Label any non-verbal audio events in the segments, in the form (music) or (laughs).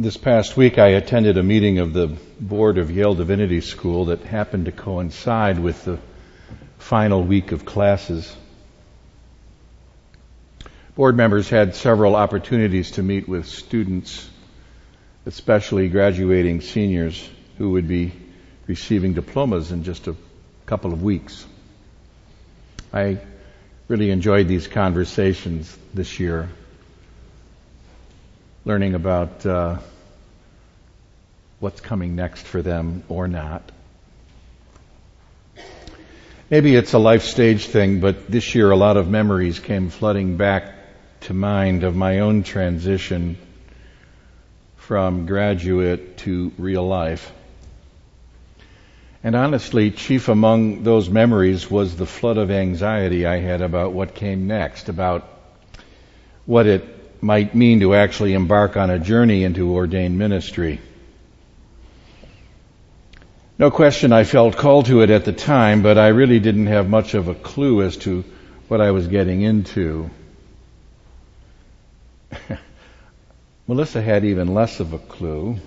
This past week I attended a meeting of the board of Yale Divinity School that happened to coincide with the final week of classes. Board members had several opportunities to meet with students, especially graduating seniors who would be receiving diplomas in just a couple of weeks. I really enjoyed these conversations this year learning about uh, what's coming next for them or not. Maybe it's a life stage thing, but this year a lot of memories came flooding back to mind of my own transition from graduate to real life. And honestly, chief among those memories was the flood of anxiety I had about what came next, about what it might mean to actually embark on a journey into ordained ministry. No question I felt called to it at the time, but I really didn't have much of a clue as to what I was getting into. (laughs) Melissa had even less of a clue.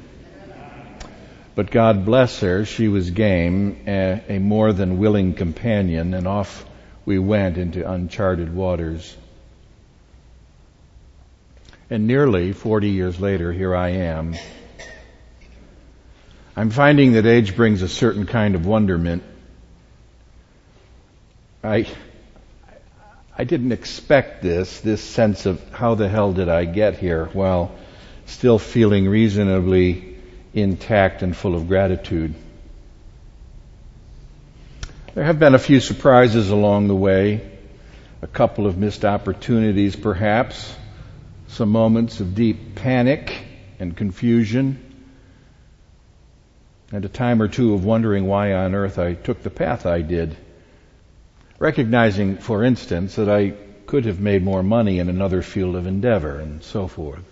But God bless her, she was game, a, more than willing companion, and off we went into uncharted waters. And nearly 40 years later, here I am. I'm finding that age brings a certain kind of wonderment. I, I didn't expect this, this sense of how the hell did I get here while still feeling reasonably intact and full of gratitude. There have been a few surprises along the way, a couple of missed opportunities perhaps, some moments of deep panic and confusion, and a time or two of wondering why on earth I took the path I did. Recognizing, for instance, that I could have made more money in another field of endeavor and so forth.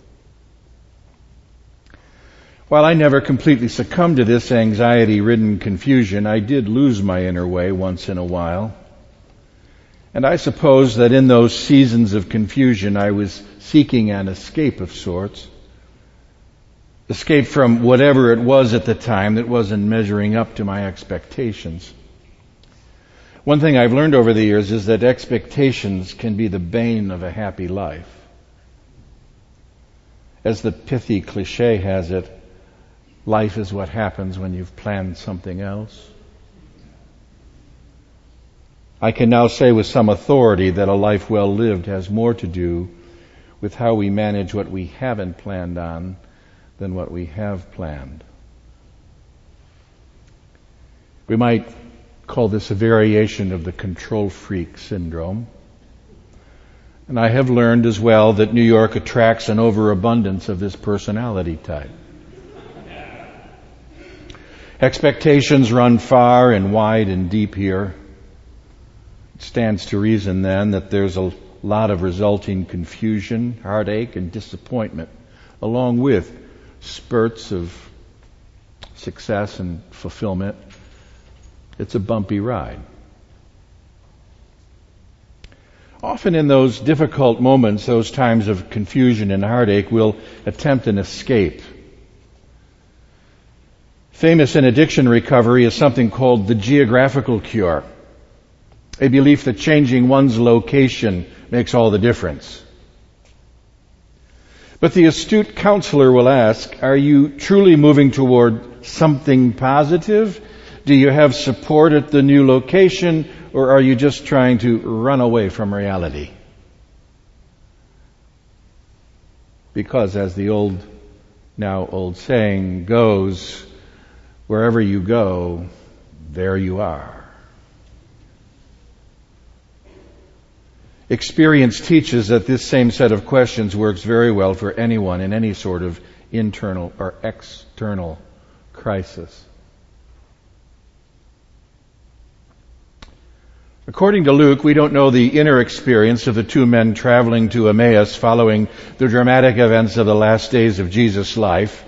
While I never completely succumbed to this anxiety ridden confusion, I did lose my inner way once in a while. And I suppose that in those seasons of confusion I was seeking an escape of sorts. Escape from whatever it was at the time that wasn't measuring up to my expectations. One thing I've learned over the years is that expectations can be the bane of a happy life. As the pithy cliche has it, life is what happens when you've planned something else. I can now say with some authority that a life well lived has more to do with how we manage what we haven't planned on than what we have planned. We might call this a variation of the control freak syndrome. And I have learned as well that New York attracts an overabundance of this personality type. Expectations run far and wide and deep here. Stands to reason then that there's a lot of resulting confusion, heartache, and disappointment, along with spurts of success and fulfillment. It's a bumpy ride. Often in those difficult moments, those times of confusion and heartache, we'll attempt an escape. Famous in addiction recovery is something called the geographical cure. A belief that changing one's location makes all the difference. But the astute counselor will ask, are you truly moving toward something positive? Do you have support at the new location or are you just trying to run away from reality? Because as the old, now old saying goes, wherever you go, there you are. Experience teaches that this same set of questions works very well for anyone in any sort of internal or external crisis. According to Luke, we don't know the inner experience of the two men traveling to Emmaus following the dramatic events of the last days of Jesus' life.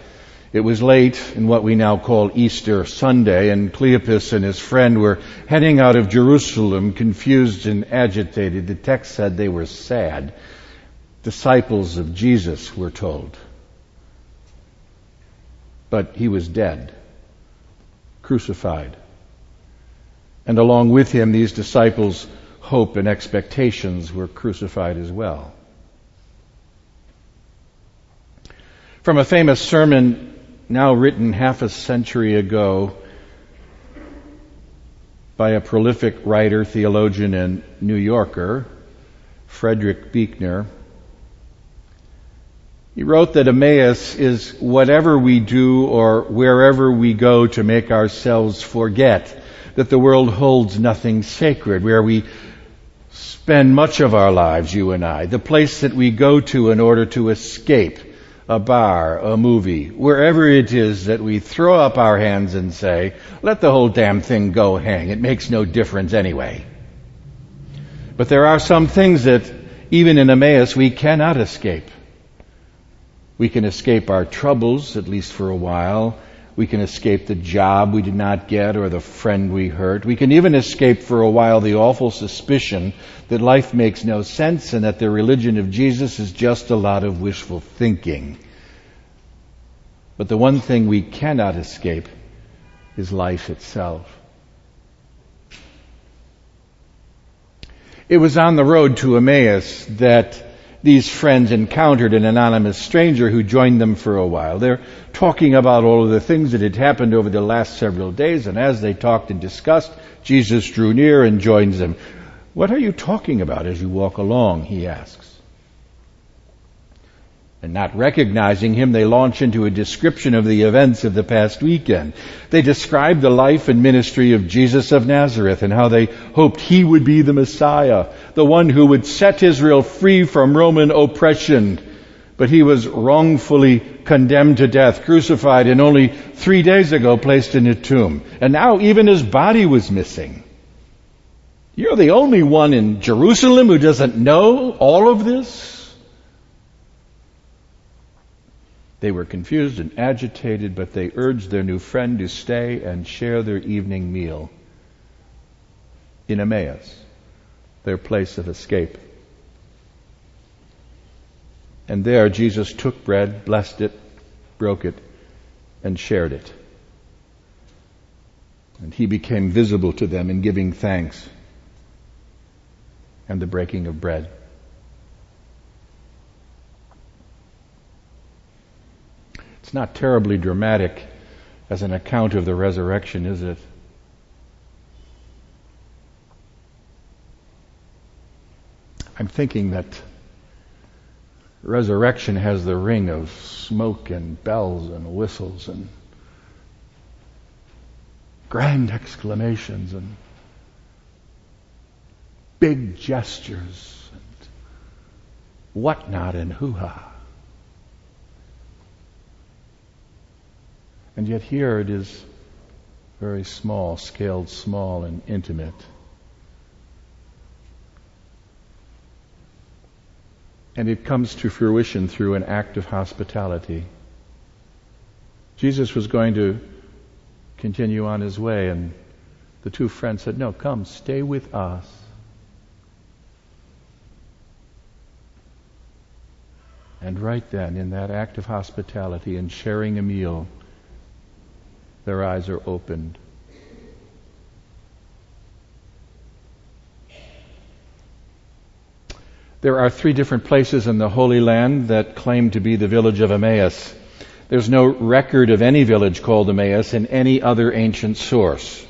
It was late in what we now call Easter Sunday, and Cleopas and his friend were heading out of Jerusalem, confused and agitated. The text said they were sad. Disciples of Jesus, we're told. but he was dead, crucified. And along with him, these disciples' hope and expectations were crucified as well. From a famous sermon now written half a century ago by a prolific writer, theologian, and New Yorker, Frederick Buechner, he wrote that Emmaus is whatever we do or wherever we go to make ourselves forget that the world holds nothing sacred, where we spend much of our lives, you and I, the place that we go to in order to escape a bar, a movie, wherever it is that we throw up our hands and say, let the whole damn thing go hang. It makes no difference anyway. But there are some things that even in Emmaus we cannot escape. We can escape our troubles, at least for a while. We can escape the job we did not get or the friend we hurt. We can even escape for a while the awful suspicion that life makes no sense and that the religion of Jesus is just a lot of wishful thinking. But the one thing we cannot escape is life itself. It was on the road to Emmaus that these friends encountered an anonymous stranger who joined them for a while. They're talking about all of the things that had happened over the last several days, and as they talked and discussed, Jesus drew near and joins them. What are you talking about as you walk along? he asks. And not recognizing him, they launch into a description of the events of the past weekend. They describe the life and ministry of Jesus of Nazareth and how they hoped he would be the Messiah, the one who would set Israel free from Roman oppression. But he was wrongfully condemned to death, crucified, and only three days ago placed in a tomb. And now even his body was missing. You're the only one in Jerusalem who doesn't know all of this? They were confused and agitated, but they urged their new friend to stay and share their evening meal in Emmaus, their place of escape. And there Jesus took bread, blessed it, broke it, and shared it. And he became visible to them in giving thanks and the breaking of bread. It's not terribly dramatic as an account of the resurrection, is it? I'm thinking that resurrection has the ring of smoke and bells and whistles and grand exclamations and big gestures and whatnot and hoo ha. And yet here it is very small, scaled small and intimate. And it comes to fruition through an act of hospitality. Jesus was going to continue on his way, and the two friends said, No, come, stay with us. And right then, in that act of hospitality and sharing a meal, their eyes are opened. There are three different places in the Holy Land that claim to be the village of Emmaus. There's no record of any village called Emmaus in any other ancient source.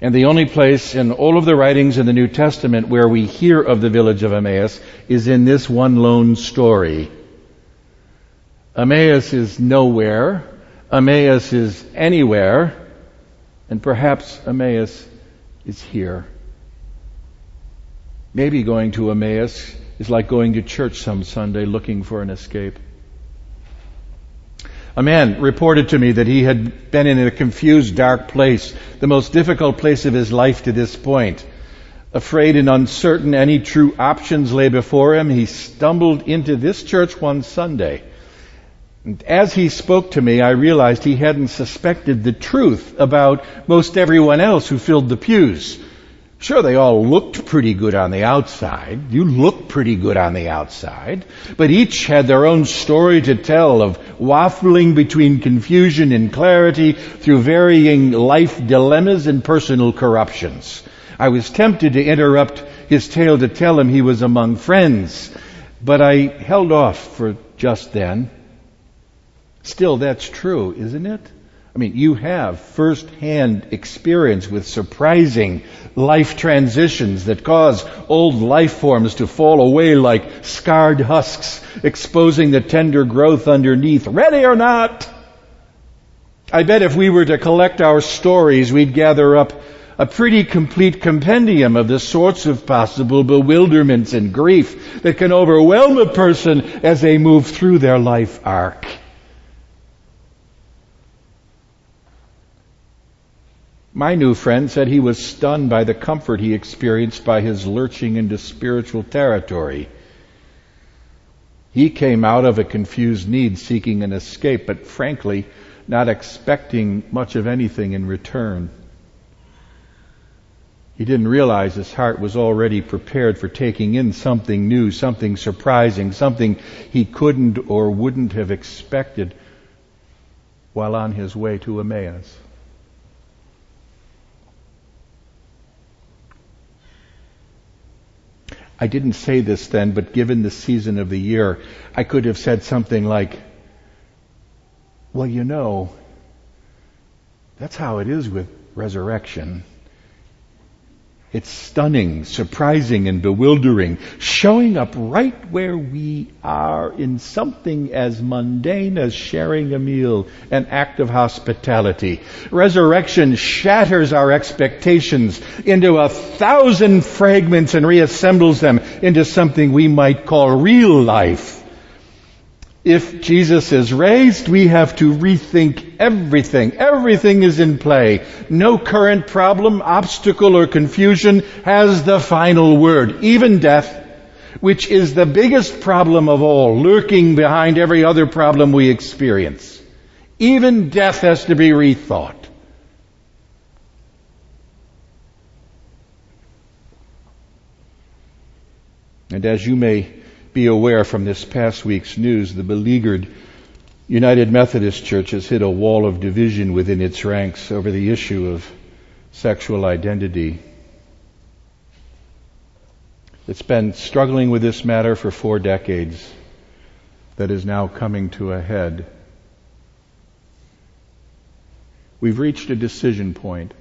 And the only place in all of the writings in the New Testament where we hear of the village of Emmaus is in this one lone story. Emmaus is nowhere. Emmaus is anywhere, and perhaps Emmaus is here. Maybe going to Emmaus is like going to church some Sunday looking for an escape. A man reported to me that he had been in a confused, dark place, the most difficult place of his life to this point. Afraid and uncertain any true options lay before him, he stumbled into this church one Sunday as he spoke to me, I realized he hadn't suspected the truth about most everyone else who filled the pews. Sure, they all looked pretty good on the outside. You looked pretty good on the outside. But each had their own story to tell of waffling between confusion and clarity through varying life dilemmas and personal corruptions. I was tempted to interrupt his tale to tell him he was among friends, but I held off for just then. Still, that's true, isn't it? I mean, you have first-hand experience with surprising life transitions that cause old life forms to fall away like scarred husks, exposing the tender growth underneath. Ready or not? I bet if we were to collect our stories, we'd gather up a pretty complete compendium of the sorts of possible bewilderments and grief that can overwhelm a person as they move through their life arc. My new friend said he was stunned by the comfort he experienced by his lurching into spiritual territory. He came out of a confused need seeking an escape, but frankly, not expecting much of anything in return. He didn't realize his heart was already prepared for taking in something new, something surprising, something he couldn't or wouldn't have expected while on his way to Emmaus. I didn't say this then, but given the season of the year, I could have said something like, well, you know, that's how it is with resurrection. It's stunning, surprising, and bewildering, showing up right where we are in something as mundane as sharing a meal, an act of hospitality. Resurrection shatters our expectations into a thousand fragments and reassembles them into something we might call real life. If Jesus is raised, we have to rethink everything. Everything is in play. No current problem, obstacle, or confusion has the final word. Even death, which is the biggest problem of all, lurking behind every other problem we experience. Even death has to be rethought. And as you may be aware from this past week's news, the beleaguered United Methodist Church has hit a wall of division within its ranks over the issue of sexual identity. It's been struggling with this matter for four decades that is now coming to a head. We've reached a decision point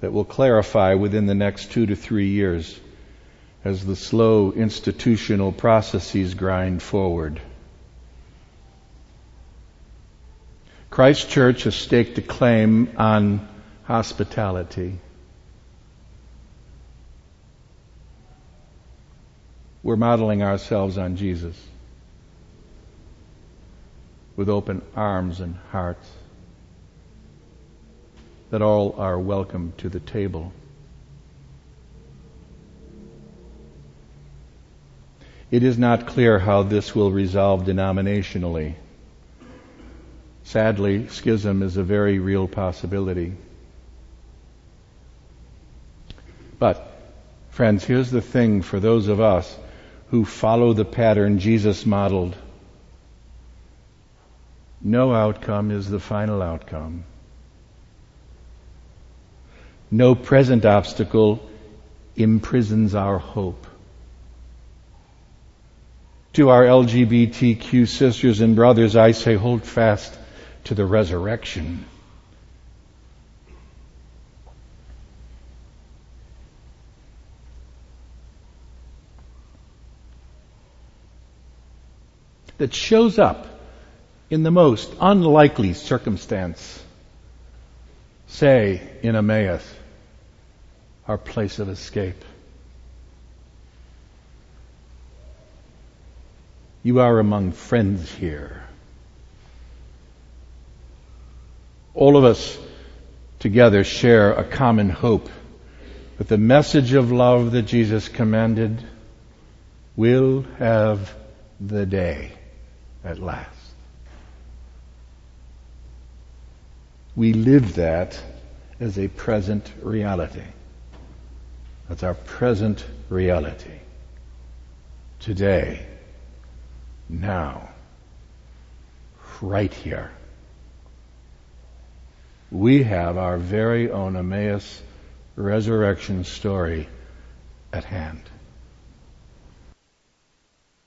that will clarify within the next two to three years as the slow institutional processes grind forward. Christ Church has staked a claim on hospitality. We're modeling ourselves on Jesus with open arms and hearts that all are welcome to the table. It is not clear how this will resolve denominationally. Sadly, schism is a very real possibility. But, friends, here's the thing for those of us who follow the pattern Jesus modeled. No outcome is the final outcome. No present obstacle imprisons our hope to our LGBTQ sisters and brothers, I say hold fast to the resurrection. That shows up in the most unlikely circumstance. Say in Emmaus, our place of escape. You are among friends here. All of us together share a common hope that the message of love that Jesus commanded will have the day at last. We live that as a present reality. That's our present reality. Today. Now. Right here. We have our very own Emmaus resurrection story at hand.